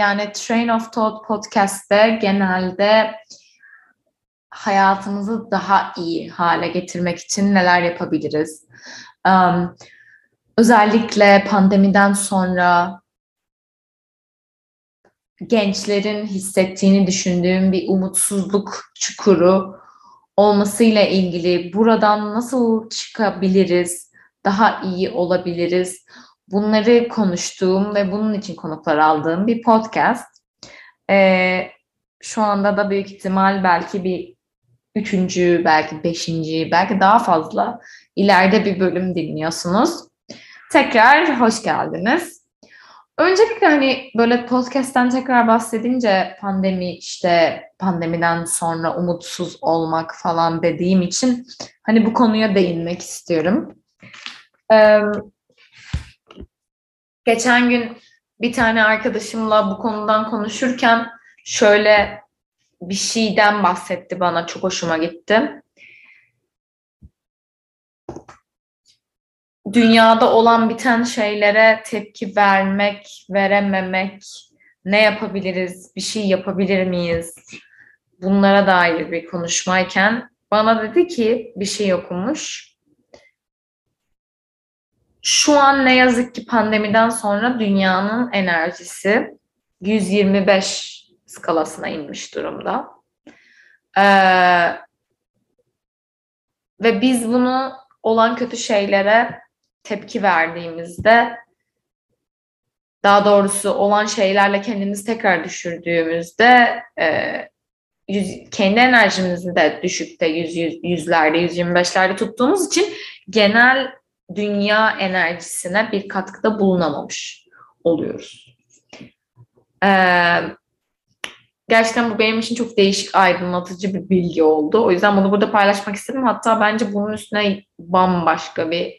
yani Train of Thought podcast'te genelde hayatımızı daha iyi hale getirmek için neler yapabiliriz? Um, özellikle pandemiden sonra gençlerin hissettiğini düşündüğüm bir umutsuzluk çukuru olmasıyla ilgili buradan nasıl çıkabiliriz, daha iyi olabiliriz? Bunları konuştuğum ve bunun için konuklar aldığım bir podcast. Ee, şu anda da büyük ihtimal belki bir üçüncü, belki beşinci, belki daha fazla ileride bir bölüm dinliyorsunuz. Tekrar hoş geldiniz. Öncelikle hani böyle podcast'ten tekrar bahsedince pandemi işte pandemiden sonra umutsuz olmak falan dediğim için hani bu konuya değinmek istiyorum. Ee, geçen gün bir tane arkadaşımla bu konudan konuşurken şöyle bir şeyden bahsetti bana çok hoşuma gitti. Dünyada olan biten şeylere tepki vermek, verememek, ne yapabiliriz, bir şey yapabilir miyiz? Bunlara dair bir konuşmayken bana dedi ki bir şey okumuş. Şu an ne yazık ki pandemiden sonra dünyanın enerjisi 125 skalasına inmiş durumda. Ee, ve biz bunu olan kötü şeylere tepki verdiğimizde daha doğrusu olan şeylerle kendimizi tekrar düşürdüğümüzde e, yüz, kendi enerjimizi de düşükte yüz, yüz, yüzlerde, 125'lerde tuttuğumuz için genel dünya enerjisine bir katkıda bulunamamış oluyoruz. Ee, Gerçekten bu benim için çok değişik, aydınlatıcı bir bilgi oldu. O yüzden bunu burada paylaşmak istedim. Hatta bence bunun üstüne bambaşka bir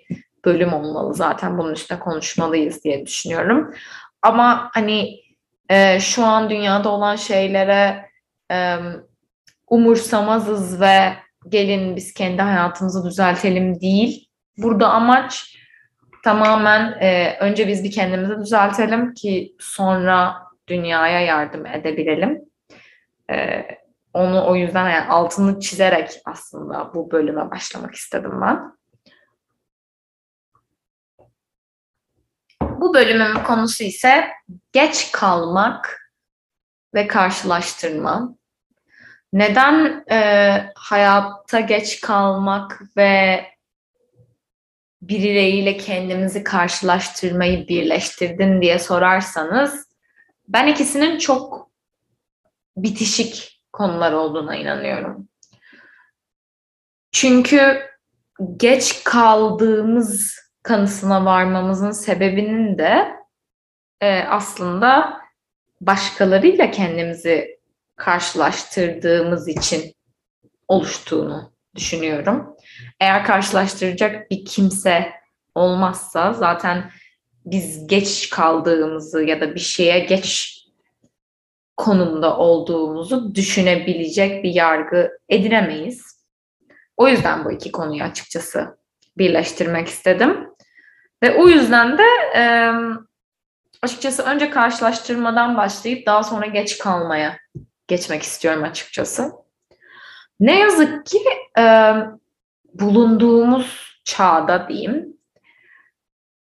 bölüm olmalı zaten. Bunun üstüne konuşmalıyız diye düşünüyorum. Ama hani e, şu an dünyada olan şeylere e, umursamazız ve gelin biz kendi hayatımızı düzeltelim değil. Burada amaç tamamen e, önce biz bir kendimizi düzeltelim ki sonra dünyaya yardım edebilelim. Ee, onu o yüzden yani altını çizerek aslında bu bölüme başlamak istedim ben. Bu bölümün konusu ise geç kalmak ve karşılaştırma. Neden e, hayatta geç kalmak ve birileriyle kendimizi karşılaştırmayı birleştirdin diye sorarsanız ben ikisinin çok bitişik konular olduğuna inanıyorum. Çünkü geç kaldığımız kanısına varmamızın sebebinin de e, aslında başkalarıyla kendimizi karşılaştırdığımız için oluştuğunu düşünüyorum. Eğer karşılaştıracak bir kimse olmazsa zaten biz geç kaldığımızı ya da bir şeye geç konumda olduğumuzu düşünebilecek bir yargı edinemeyiz. O yüzden bu iki konuyu açıkçası birleştirmek istedim. Ve o yüzden de e, açıkçası önce karşılaştırmadan başlayıp daha sonra geç kalmaya geçmek istiyorum açıkçası. Ne yazık ki e, bulunduğumuz çağda diyeyim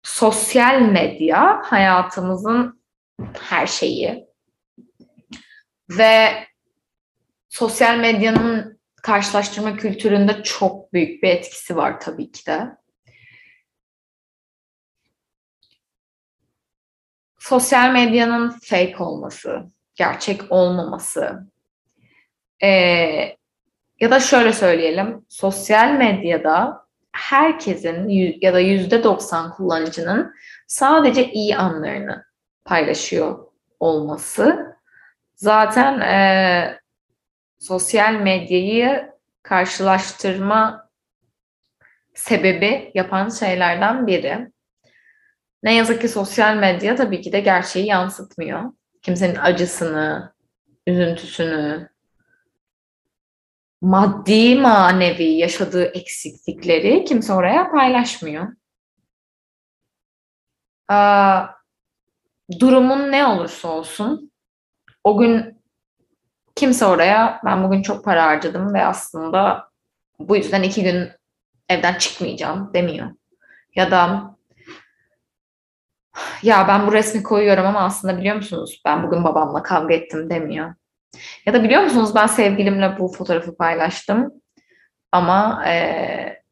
sosyal medya hayatımızın her şeyi, ve sosyal medyanın karşılaştırma kültüründe çok büyük bir etkisi var tabii ki de. Sosyal medyanın fake olması, gerçek olmaması, ee, ya da şöyle söyleyelim, sosyal medyada herkesin ya da yüzde doksan kullanıcının sadece iyi anlarını paylaşıyor olması Zaten e, sosyal medyayı karşılaştırma sebebi yapan şeylerden biri. Ne yazık ki sosyal medya tabii ki de gerçeği yansıtmıyor. Kimsenin acısını, üzüntüsünü, maddi manevi yaşadığı eksiklikleri kimse oraya paylaşmıyor. Aa, durumun ne olursa olsun o gün kimse oraya ben bugün çok para harcadım ve aslında bu yüzden iki gün evden çıkmayacağım demiyor. Ya da ya ben bu resmi koyuyorum ama aslında biliyor musunuz ben bugün babamla kavga ettim demiyor. Ya da biliyor musunuz ben sevgilimle bu fotoğrafı paylaştım ama e,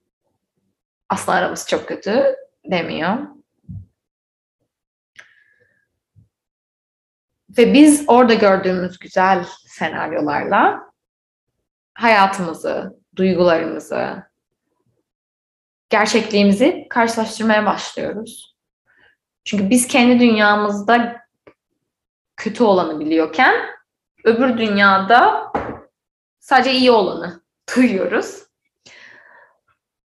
aslında aramız çok kötü demiyor. Ve biz orada gördüğümüz güzel senaryolarla hayatımızı, duygularımızı, gerçekliğimizi karşılaştırmaya başlıyoruz. Çünkü biz kendi dünyamızda kötü olanı biliyorken öbür dünyada sadece iyi olanı duyuyoruz.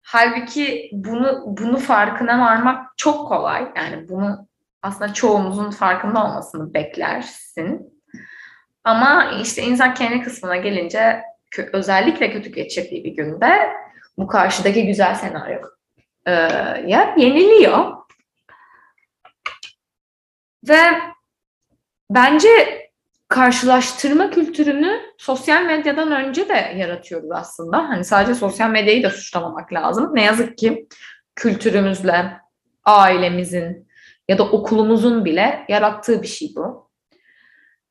Halbuki bunu bunu farkına varmak çok kolay. Yani bunu aslında çoğumuzun farkında olmasını beklersin. Ama işte insan kendi kısmına gelince özellikle kötü geçirdiği bir günde bu karşıdaki güzel senaryo e, ya yeniliyor. Ve bence karşılaştırma kültürünü sosyal medyadan önce de yaratıyoruz aslında. Hani sadece sosyal medyayı da suçlamamak lazım. Ne yazık ki kültürümüzle, ailemizin ya da okulumuzun bile yarattığı bir şey bu.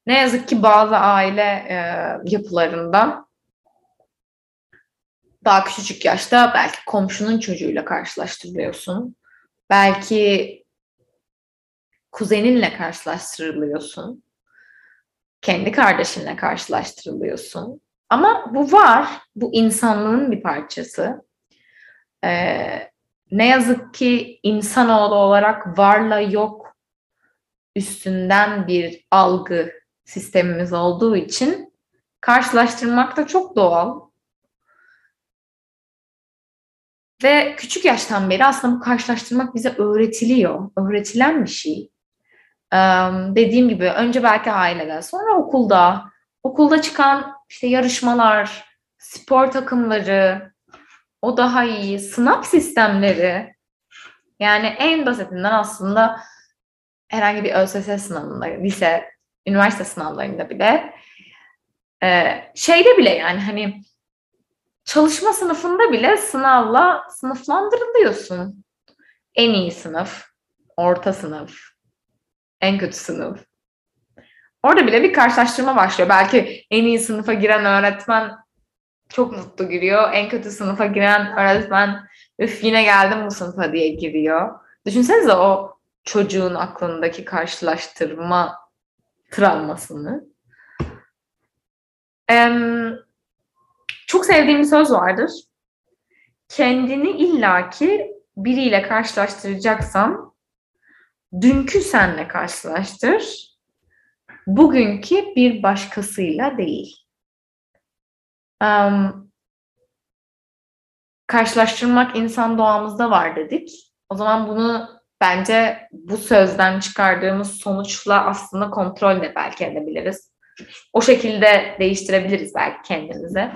Ne yazık ki bazı aile e, yapılarında daha küçücük yaşta belki komşunun çocuğuyla karşılaştırılıyorsun. Belki kuzeninle karşılaştırılıyorsun. Kendi kardeşinle karşılaştırılıyorsun. Ama bu var. Bu insanlığın bir parçası. Ee, ne yazık ki insanoğlu olarak varla yok üstünden bir algı sistemimiz olduğu için karşılaştırmak da çok doğal. Ve küçük yaştan beri aslında bu karşılaştırmak bize öğretiliyor. Öğretilen bir şey. Dediğim gibi önce belki ailede, sonra okulda, okulda çıkan işte yarışmalar, spor takımları, o daha iyi, sınav sistemleri. Yani en basitinden aslında herhangi bir ÖSS sınavında, lise, üniversite sınavlarında bile şeyde bile yani hani çalışma sınıfında bile sınavla sınıflandırılıyorsun. En iyi sınıf, orta sınıf, en kötü sınıf. Orada bile bir karşılaştırma başlıyor. Belki en iyi sınıfa giren öğretmen çok mutlu giriyor. En kötü sınıfa giren öğretmen üf yine geldim bu sınıfa diye giriyor. Düşünsenize o çocuğun aklındaki karşılaştırma travmasını. Ee, çok sevdiğim bir söz vardır. Kendini illaki biriyle karşılaştıracaksan dünkü senle karşılaştır. Bugünkü bir başkasıyla değil. Um, karşılaştırmak insan doğamızda var dedik. O zaman bunu bence bu sözden çıkardığımız sonuçla aslında kontrol de belki edebiliriz. O şekilde değiştirebiliriz belki kendimizi.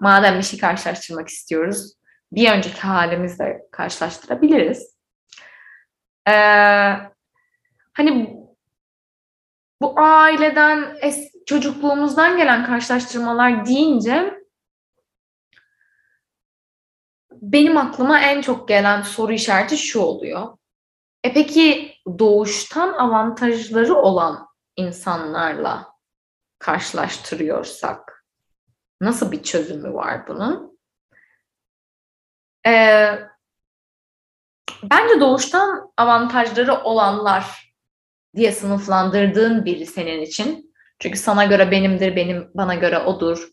Madem bir şey karşılaştırmak istiyoruz, bir önceki halimizle karşılaştırabiliriz. Ee, hani bu aileden, es- çocukluğumuzdan gelen karşılaştırmalar deyince benim aklıma en çok gelen soru işareti şu oluyor. E peki doğuştan avantajları olan insanlarla karşılaştırıyorsak nasıl bir çözümü var bunun? Ee, bence doğuştan avantajları olanlar diye sınıflandırdığın biri senin için. Çünkü sana göre benimdir, benim bana göre odur,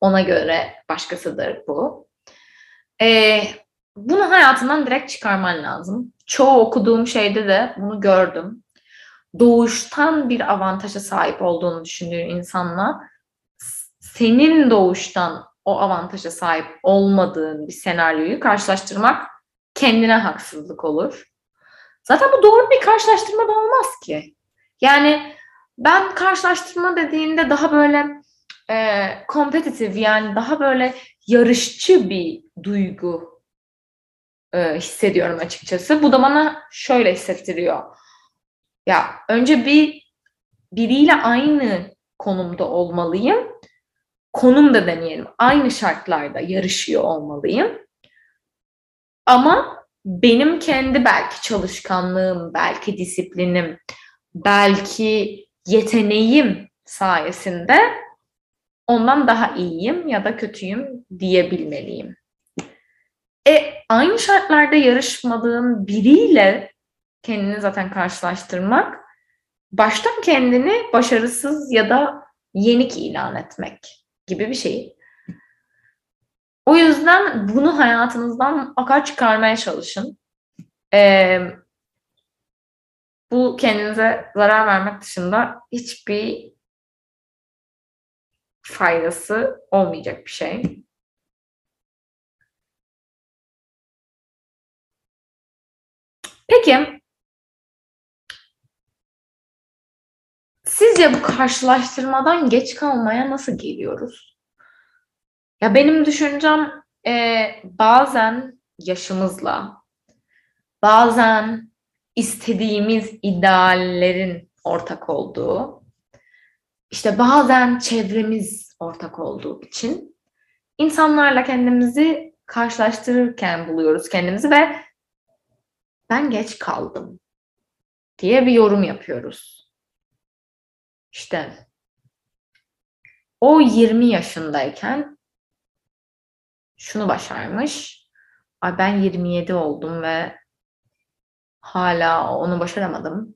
ona göre başkasıdır bu. Ee, bunu hayatından direkt çıkarman lazım. Çoğu okuduğum şeyde de bunu gördüm doğuştan bir avantaja sahip olduğunu düşündüğün insanla senin doğuştan o avantaja sahip olmadığın bir senaryoyu karşılaştırmak kendine haksızlık olur. Zaten bu doğru bir karşılaştırma da olmaz ki. Yani ben karşılaştırma dediğinde daha böyle e, competitive yani daha böyle yarışçı bir duygu e, hissediyorum açıkçası. Bu da bana şöyle hissettiriyor ya önce bir biriyle aynı konumda olmalıyım. Konum da demeyelim. Aynı şartlarda yarışıyor olmalıyım. Ama benim kendi belki çalışkanlığım, belki disiplinim, belki yeteneğim sayesinde ondan daha iyiyim ya da kötüyüm diyebilmeliyim. E aynı şartlarda yarışmadığın biriyle kendini zaten karşılaştırmak baştan kendini başarısız ya da yenik ilan etmek gibi bir şey. O yüzden bunu hayatınızdan mutlaka çıkarmaya çalışın. Ee, bu kendinize zarar vermek dışında hiçbir faydası olmayacak bir şey. Peki sizce bu karşılaştırmadan geç kalmaya nasıl geliyoruz? Ya benim düşüncem e, bazen yaşımızla, bazen istediğimiz ideallerin ortak olduğu, işte bazen çevremiz ortak olduğu için insanlarla kendimizi karşılaştırırken buluyoruz kendimizi ve ben geç kaldım diye bir yorum yapıyoruz. İşte o 20 yaşındayken şunu başarmış. Ay ben 27 oldum ve hala onu başaramadım.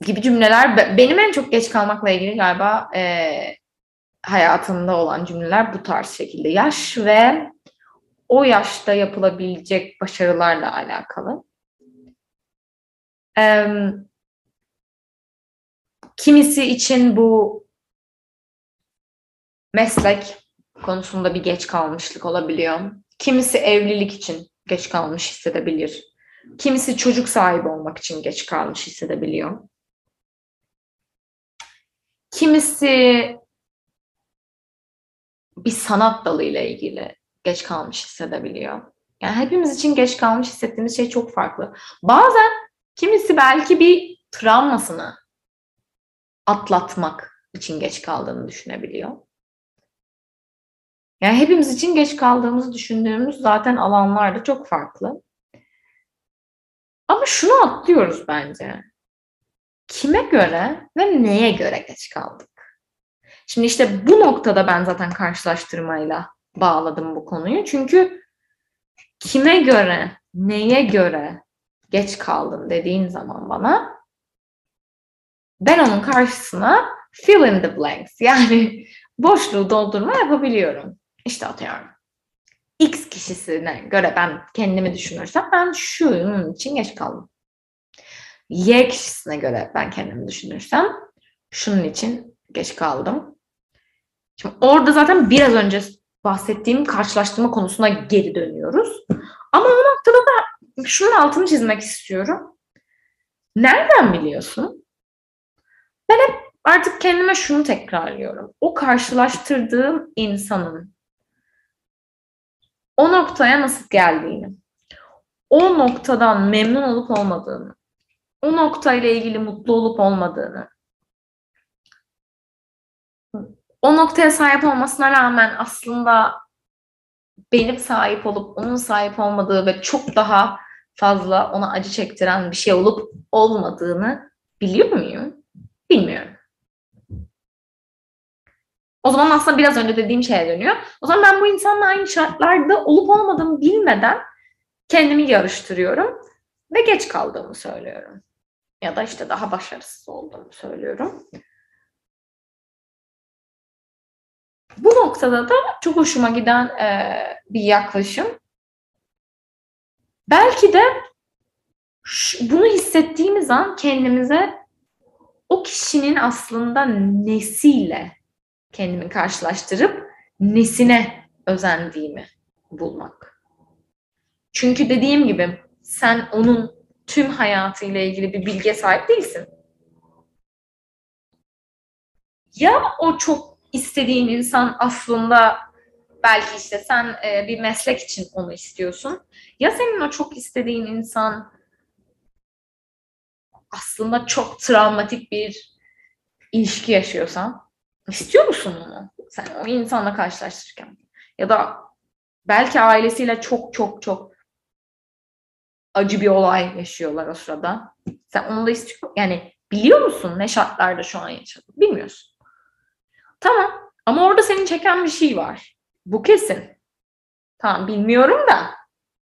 Gibi cümleler benim en çok geç kalmakla ilgili galiba e, hayatımda olan cümleler bu tarz şekilde. Yaş ve o yaşta yapılabilecek başarılarla alakalı. Ee, kimisi için bu meslek konusunda bir geç kalmışlık olabiliyor. Kimisi evlilik için geç kalmış hissedebilir. Kimisi çocuk sahibi olmak için geç kalmış hissedebiliyor. Kimisi bir sanat dalıyla ilgili geç kalmış hissedebiliyor. Yani hepimiz için geç kalmış hissettiğimiz şey çok farklı. Bazen kimisi belki bir travmasını atlatmak için geç kaldığını düşünebiliyor. Yani hepimiz için geç kaldığımızı düşündüğümüz zaten alanlarda çok farklı. Ama şunu atlıyoruz bence. Kime göre ve neye göre geç kaldık? Şimdi işte bu noktada ben zaten karşılaştırmayla bağladım bu konuyu. Çünkü kime göre, neye göre geç kaldın dediğin zaman bana ben onun karşısına fill in the blanks yani boşluğu doldurma yapabiliyorum. İşte atıyorum. X kişisine göre ben kendimi düşünürsem ben şunun için geç kaldım. Y kişisine göre ben kendimi düşünürsem şunun için geç kaldım. Şimdi orada zaten biraz önce bahsettiğim karşılaştırma konusuna geri dönüyoruz. Ama o noktada da şunun altını çizmek istiyorum. Nereden biliyorsun? Ben hep artık kendime şunu tekrarlıyorum. O karşılaştırdığım insanın o noktaya nasıl geldiğini, o noktadan memnun olup olmadığını, o noktayla ilgili mutlu olup olmadığını, o noktaya sahip olmasına rağmen aslında benim sahip olup onun sahip olmadığı ve çok daha fazla ona acı çektiren bir şey olup olmadığını biliyor muyum? Bilmiyorum. O zaman aslında biraz önce dediğim şeye dönüyor. O zaman ben bu insanla aynı şartlarda olup olmadığımı bilmeden kendimi yarıştırıyorum ve geç kaldığımı söylüyorum. Ya da işte daha başarısız olduğumu söylüyorum. Bu noktada da çok hoşuma giden e, bir yaklaşım. Belki de şu, bunu hissettiğimiz an kendimize o kişinin aslında nesiyle kendimi karşılaştırıp nesine özendiğimi bulmak. Çünkü dediğim gibi sen onun tüm hayatıyla ilgili bir bilgiye sahip değilsin. Ya o çok istediğin insan aslında belki işte sen e, bir meslek için onu istiyorsun. Ya senin o çok istediğin insan aslında çok travmatik bir ilişki yaşıyorsan istiyor musun bunu? Sen o insanla karşılaştırırken. Ya da belki ailesiyle çok çok çok acı bir olay yaşıyorlar o sırada. Sen onu da istiyor yani biliyor musun ne şartlarda şu an yaşadın? Bilmiyorsun. Tamam ama orada seni çeken bir şey var. Bu kesin. Tamam bilmiyorum da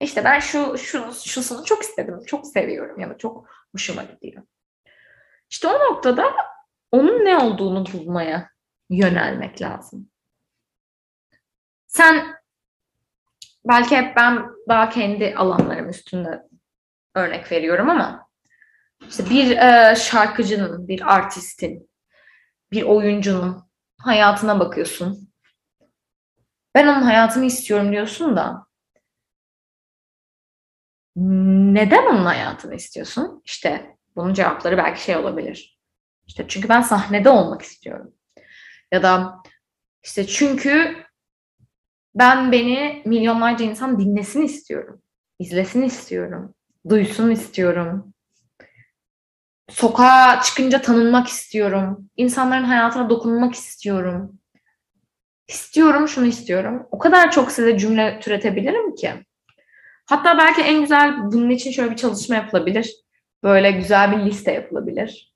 işte ben şu, şu şusunu çok istedim. Çok seviyorum ya da çok hoşuma gidiyor. İşte o noktada onun ne olduğunu bulmaya yönelmek lazım. Sen belki hep ben daha kendi alanlarım üstünde örnek veriyorum ama işte bir e, şarkıcının, bir artistin, bir oyuncunun hayatına bakıyorsun. Ben onun hayatını istiyorum diyorsun da neden onun hayatını istiyorsun? İşte bunun cevapları belki şey olabilir. İşte çünkü ben sahnede olmak istiyorum. Ya da işte çünkü ben beni milyonlarca insan dinlesin istiyorum. izlesin istiyorum. Duysun istiyorum. Sokağa çıkınca tanınmak istiyorum. İnsanların hayatına dokunmak istiyorum. İstiyorum, şunu istiyorum. O kadar çok size cümle türetebilirim ki. Hatta belki en güzel bunun için şöyle bir çalışma yapılabilir. Böyle güzel bir liste yapılabilir.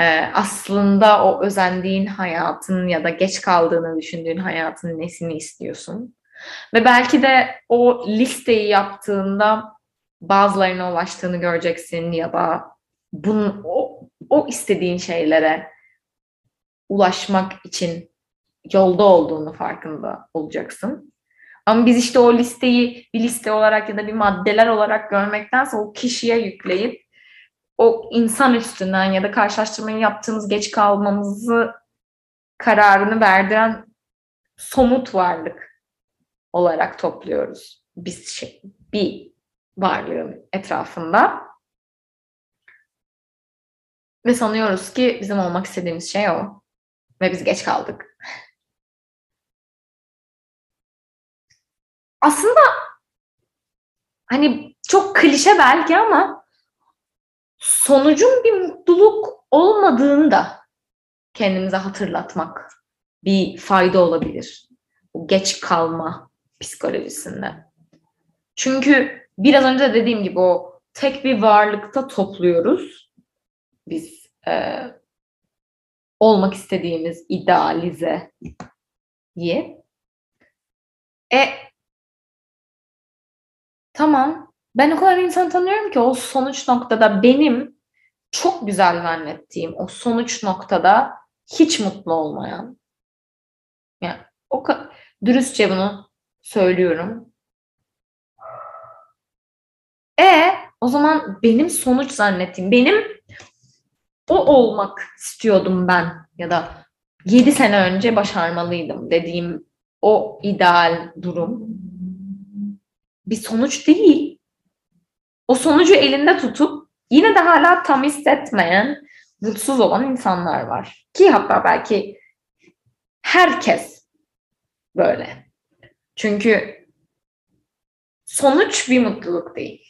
Ee, aslında o özendiğin hayatın ya da geç kaldığını düşündüğün hayatın nesini istiyorsun? Ve belki de o listeyi yaptığında bazılarına ulaştığını göreceksin ya da bunun, o, o istediğin şeylere ulaşmak için yolda olduğunu farkında olacaksın. Ama biz işte o listeyi bir liste olarak ya da bir maddeler olarak görmektense o kişiye yükleyip o insan üstünden ya da karşılaştırmayı yaptığımız geç kalmamızı kararını verdiren somut varlık olarak topluyoruz. Biz şey, bir varlığın etrafında. Ve sanıyoruz ki bizim olmak istediğimiz şey o. Ve biz geç kaldık. Aslında hani çok klişe belki ama sonucun bir mutluluk olmadığını da kendimize hatırlatmak bir fayda olabilir. Bu geç kalma psikolojisinde. Çünkü biraz önce dediğim gibi o tek bir varlıkta topluyoruz. Biz e, olmak istediğimiz idealize diye. E tamam ben o kadar insan tanıyorum ki o sonuç noktada benim çok güzel zannettiğim o sonuç noktada hiç mutlu olmayan yani o dürüstçe bunu söylüyorum. E o zaman benim sonuç zannettiğim benim o olmak istiyordum ben ya da 7 sene önce başarmalıydım dediğim o ideal durum bir sonuç değil. O sonucu elinde tutup yine de hala tam hissetmeyen, mutsuz olan insanlar var. Ki hatta belki herkes böyle. Çünkü sonuç bir mutluluk değil.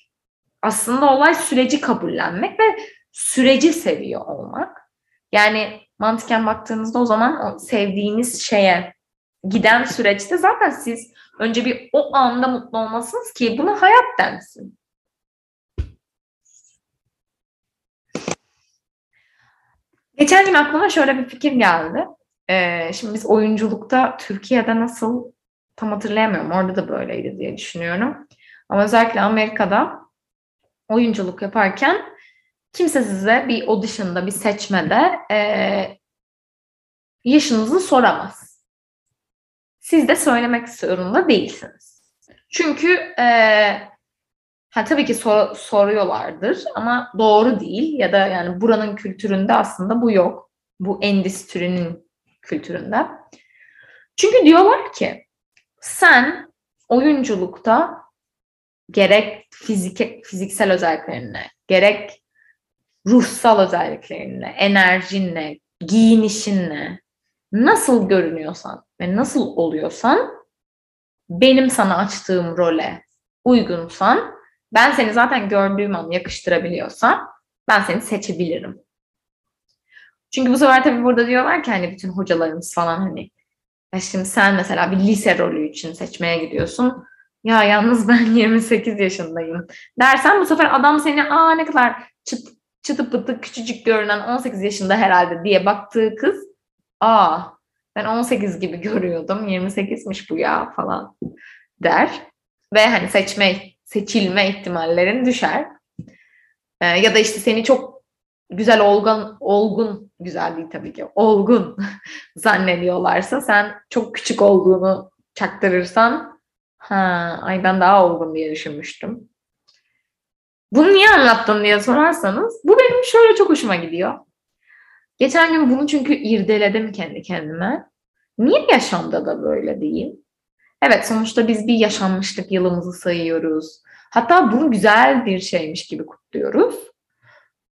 Aslında olay süreci kabullenmek ve süreci seviyor olmak. Yani mantıken baktığınızda o zaman o sevdiğiniz şeye giden süreçte zaten siz önce bir o anda mutlu olmasınız ki buna hayat densin. Geçen gün aklıma şöyle bir fikir geldi. Ee, şimdi biz oyunculukta Türkiye'de nasıl tam hatırlayamıyorum. Orada da böyleydi diye düşünüyorum. Ama özellikle Amerika'da oyunculuk yaparken kimse size bir audition'da, bir seçmede e, yaşınızı soramaz. Siz de söylemek zorunda değilsiniz. Çünkü e, ha, tabii ki sor, soruyorlardır ama doğru değil ya da yani buranın kültüründe aslında bu yok. Bu endüstrinin kültüründe. Çünkü diyorlar ki sen oyunculukta gerek fizik, fiziksel özelliklerine, gerek ruhsal özelliklerinle, enerjinle, giyinişinle nasıl görünüyorsan ve nasıl oluyorsan benim sana açtığım role uygunsan ben seni zaten gördüğüm an yakıştırabiliyorsam ben seni seçebilirim. Çünkü bu sefer tabii burada diyorlar ki hani bütün hocalarımız falan hani ya şimdi sen mesela bir lise rolü için seçmeye gidiyorsun. Ya yalnız ben 28 yaşındayım dersen bu sefer adam seni aa ne kadar çıt, çıtı pıtı küçücük görünen 18 yaşında herhalde diye baktığı kız aa ben 18 gibi görüyordum 28'miş bu ya falan der. Ve hani seçme, seçilme ihtimallerin düşer. Ee, ya da işte seni çok güzel olgun, olgun, güzel değil tabii ki, olgun zannediyorlarsa sen çok küçük olduğunu çaktırırsan ha ay ben daha olgun diye düşünmüştüm. Bunu niye anlattın diye sorarsanız bu benim şöyle çok hoşuma gidiyor. Geçen gün bunu çünkü irdeledim kendi kendime. Niye yaşamda da böyle değil? Evet sonuçta biz bir yaşanmışlık yılımızı sayıyoruz. Hatta bunu güzel bir şeymiş gibi kutluyoruz.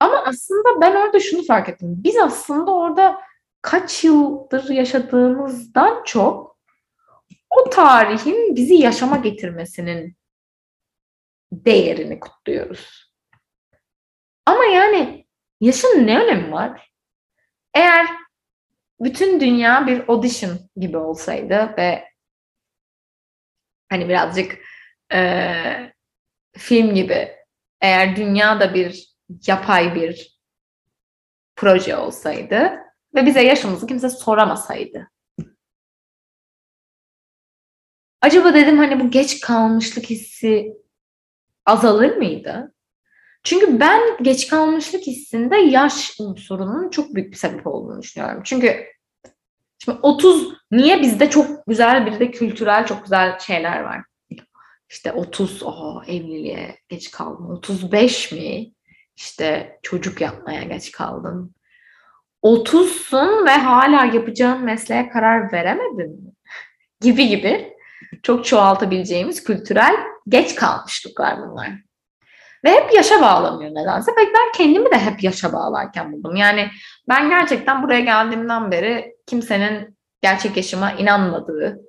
Ama aslında ben orada şunu fark ettim. Biz aslında orada kaç yıldır yaşadığımızdan çok o tarihin bizi yaşama getirmesinin değerini kutluyoruz. Ama yani yaşın ne önemi var? Eğer bütün dünya bir audition gibi olsaydı ve hani birazcık e, film gibi eğer dünya da bir yapay bir proje olsaydı ve bize yaşımızı kimse soramasaydı. Acaba dedim hani bu geç kalmışlık hissi azalır mıydı? Çünkü ben geç kalmışlık hissinde yaş unsurunun çok büyük bir sebep olduğunu düşünüyorum. Çünkü şimdi 30 niye bizde çok güzel bir de kültürel çok güzel şeyler var. İşte 30 o evliliğe geç kaldım. 35 mi? İşte çocuk yapmaya geç kaldın. 30'sun ve hala yapacağın mesleğe karar veremedin mi? gibi gibi çok çoğaltabileceğimiz kültürel geç kalmışlıklar bunlar. Ve hep yaşa bağlanıyor nedense. Peki ben kendimi de hep yaşa bağlarken buldum. Yani ben gerçekten buraya geldiğimden beri kimsenin gerçek yaşıma inanmadığı,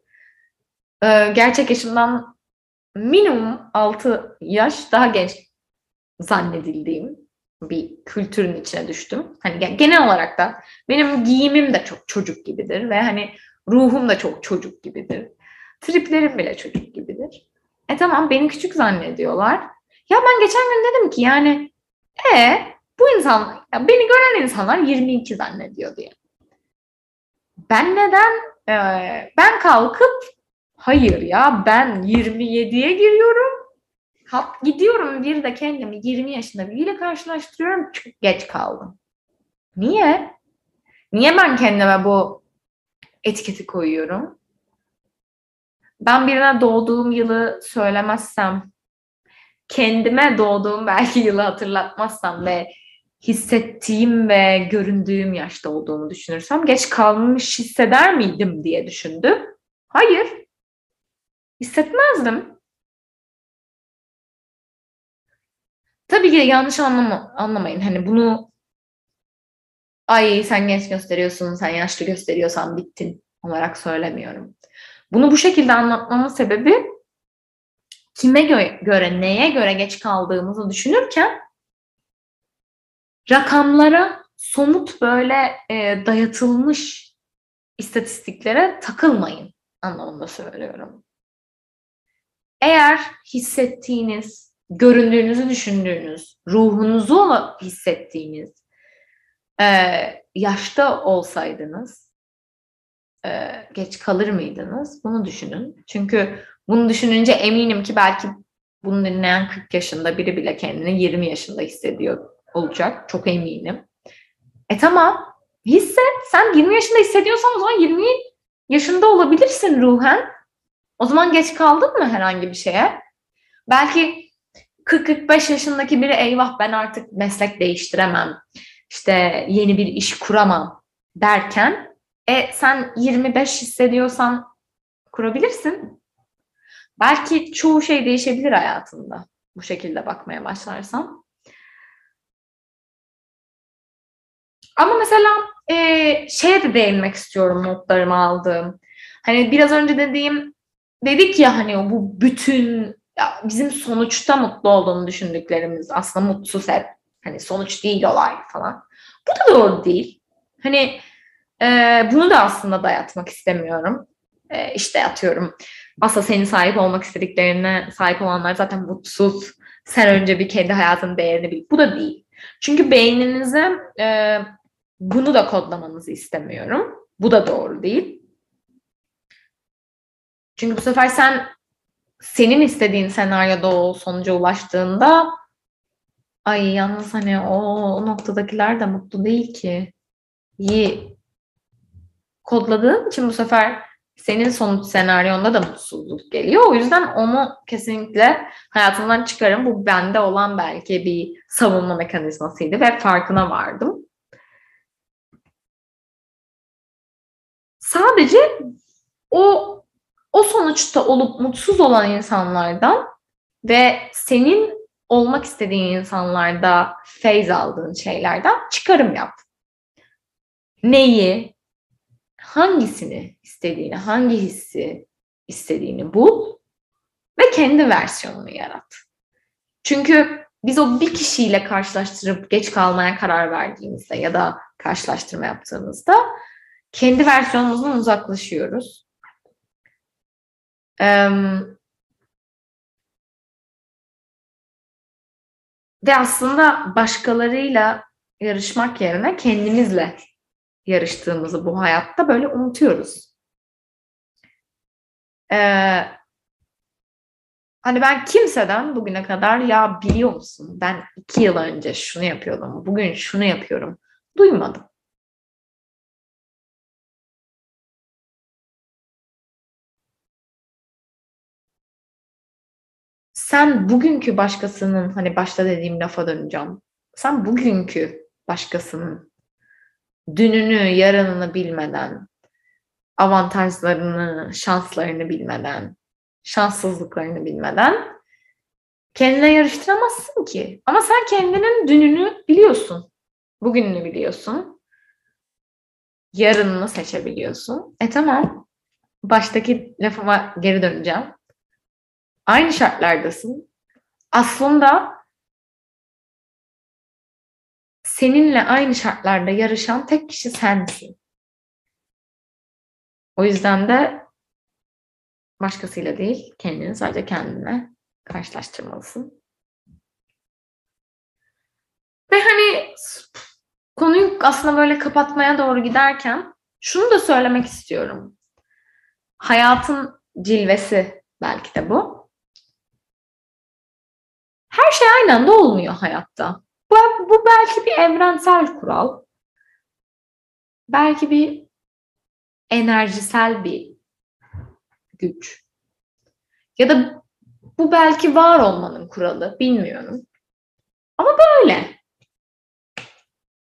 e, gerçek yaşımdan minimum 6 yaş daha genç zannedildiğim bir kültürün içine düştüm. Hani genel olarak da benim giyimim de çok çocuk gibidir ve hani ruhum da çok çocuk gibidir. Triplerim bile çocuk gibidir. E tamam beni küçük zannediyorlar. Ya ben geçen gün dedim ki yani e bu insan ya beni gören insanlar 22 zannediyor diye. Ben neden e, ben kalkıp hayır ya ben 27'ye giriyorum. Hap, gidiyorum bir de kendimi 20 yaşında biriyle karşılaştırıyorum. Çok geç kaldım. Niye? Niye ben kendime bu etiketi koyuyorum? Ben birine doğduğum yılı söylemezsem, kendime doğduğum belki yılı hatırlatmazsam ve hissettiğim ve göründüğüm yaşta olduğumu düşünürsem geç kalmış hisseder miydim diye düşündüm. Hayır. Hissetmezdim. Tabii ki yanlış anlama, anlamayın. Hani bunu ay sen genç gösteriyorsun, sen yaşlı gösteriyorsan bittin olarak söylemiyorum. Bunu bu şekilde anlatmamın sebebi kime gö- göre, neye göre geç kaldığımızı düşünürken rakamlara somut böyle e, dayatılmış istatistiklere takılmayın anlamında söylüyorum. Eğer hissettiğiniz, göründüğünüzü düşündüğünüz, ruhunuzu hissettiğiniz e, yaşta olsaydınız e, geç kalır mıydınız? Bunu düşünün. Çünkü bunu düşününce eminim ki belki bunu dinleyen 40 yaşında biri bile kendini 20 yaşında hissediyor olacak. Çok eminim. E tamam. Hisset. Sen 20 yaşında hissediyorsan o zaman 20 yaşında olabilirsin ruhen. O zaman geç kaldın mı herhangi bir şeye? Belki 40-45 yaşındaki biri eyvah ben artık meslek değiştiremem. İşte yeni bir iş kuramam derken e sen 25 hissediyorsan kurabilirsin. Belki çoğu şey değişebilir hayatında bu şekilde bakmaya başlarsan. Ama mesela e, şeye de değinmek istiyorum notlarımı aldığım. Hani biraz önce dediğim dedik ya hani bu bütün ya bizim sonuçta mutlu olduğunu düşündüklerimiz aslında mutsuz hep. Hani sonuç değil olay falan. Bu da doğru değil. Hani e, bunu da aslında dayatmak istemiyorum. E, işte atıyorum aslında senin sahip olmak istediklerine sahip olanlar zaten mutsuz. Sen önce bir kendi hayatının değerini bil. Bu da değil. Çünkü beyninize e, bunu da kodlamanızı istemiyorum. Bu da doğru değil. Çünkü bu sefer sen senin istediğin senaryoda o sonuca ulaştığında ay yalnız hani o, o noktadakiler de mutlu değil ki. İyi kodladığın için bu sefer senin sonuç senaryonda da mutsuzluk geliyor. O yüzden onu kesinlikle hayatımdan çıkarım. Bu bende olan belki bir savunma mekanizmasıydı ve farkına vardım. Sadece o o sonuçta olup mutsuz olan insanlardan ve senin olmak istediğin insanlarda feyz aldığın şeylerden çıkarım yap. Neyi, hangisini istediğini, hangi hissi istediğini bul ve kendi versiyonunu yarat. Çünkü biz o bir kişiyle karşılaştırıp geç kalmaya karar verdiğimizde ya da karşılaştırma yaptığımızda kendi versiyonumuzdan uzaklaşıyoruz. Ve aslında başkalarıyla yarışmak yerine kendimizle yarıştığımızı bu hayatta böyle unutuyoruz. Ee, hani ben kimseden bugüne kadar ya biliyor musun ben iki yıl önce şunu yapıyordum, bugün şunu yapıyorum duymadım. Sen bugünkü başkasının hani başta dediğim lafa döneceğim. Sen bugünkü başkasının dününü, yarınını bilmeden, avantajlarını, şanslarını bilmeden, şanssızlıklarını bilmeden kendine yarıştıramazsın ki. Ama sen kendinin dününü biliyorsun. Bugününü biliyorsun. Yarınını seçebiliyorsun. E tamam. Baştaki lafıma geri döneceğim. Aynı şartlardasın. Aslında seninle aynı şartlarda yarışan tek kişi sensin. O yüzden de başkasıyla değil, kendini sadece kendine karşılaştırmalısın. Ve hani konuyu aslında böyle kapatmaya doğru giderken şunu da söylemek istiyorum. Hayatın cilvesi belki de bu. Her şey aynı anda olmuyor hayatta. Bu, bu belki bir evrensel kural. Belki bir enerjisel bir güç. Ya da bu belki var olmanın kuralı. Bilmiyorum. Ama böyle.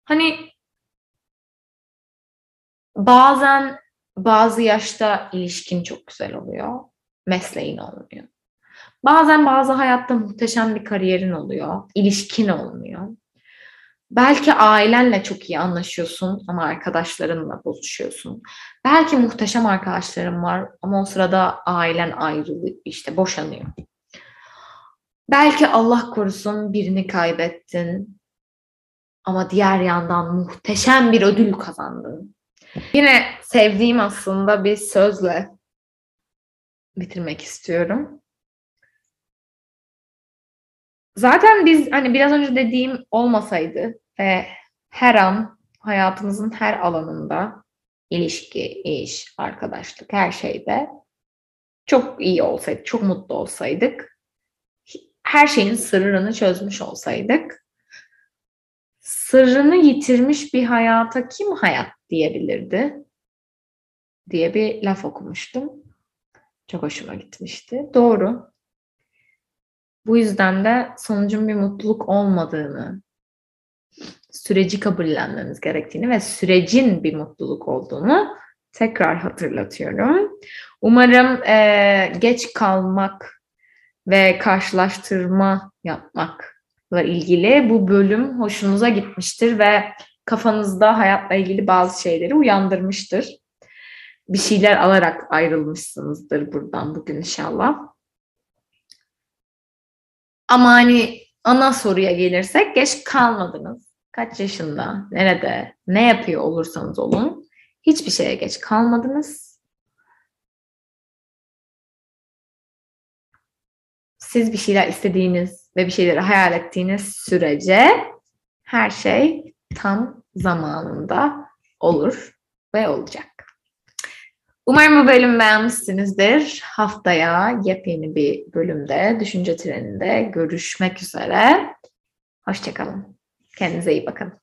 Hani bazen bazı yaşta ilişkin çok güzel oluyor. Mesleğin olmuyor. Bazen bazı hayatta muhteşem bir kariyerin oluyor. ilişkin olmuyor. Belki ailenle çok iyi anlaşıyorsun ama arkadaşlarınla buluşuyorsun. Belki muhteşem arkadaşların var ama o sırada ailen ayrılıyor, işte boşanıyor. Belki Allah korusun birini kaybettin ama diğer yandan muhteşem bir ödül kazandın. Yine sevdiğim aslında bir sözle bitirmek istiyorum. Zaten biz hani biraz önce dediğim olmasaydı ve her an hayatımızın her alanında ilişki, iş, arkadaşlık her şeyde çok iyi olsaydık, çok mutlu olsaydık, her şeyin sırrını çözmüş olsaydık, sırrını yitirmiş bir hayata kim hayat diyebilirdi diye bir laf okumuştum. Çok hoşuma gitmişti. Doğru. Bu yüzden de sonucun bir mutluluk olmadığını, süreci kabullenmemiz gerektiğini ve sürecin bir mutluluk olduğunu tekrar hatırlatıyorum. Umarım e, geç kalmak ve karşılaştırma yapmakla ilgili bu bölüm hoşunuza gitmiştir ve kafanızda hayatla ilgili bazı şeyleri uyandırmıştır. Bir şeyler alarak ayrılmışsınızdır buradan bugün inşallah. Ama hani ana soruya gelirsek geç kalmadınız. kaç yaşında, nerede, ne yapıyor olursanız olun hiçbir şeye geç kalmadınız. Siz bir şeyler istediğiniz ve bir şeyleri hayal ettiğiniz sürece her şey tam zamanında olur ve olacak. Umarım bu bölümü beğenmişsinizdir. Haftaya yepyeni bir bölümde, Düşünce Treni'nde görüşmek üzere. Hoşçakalın. Kendinize iyi bakın.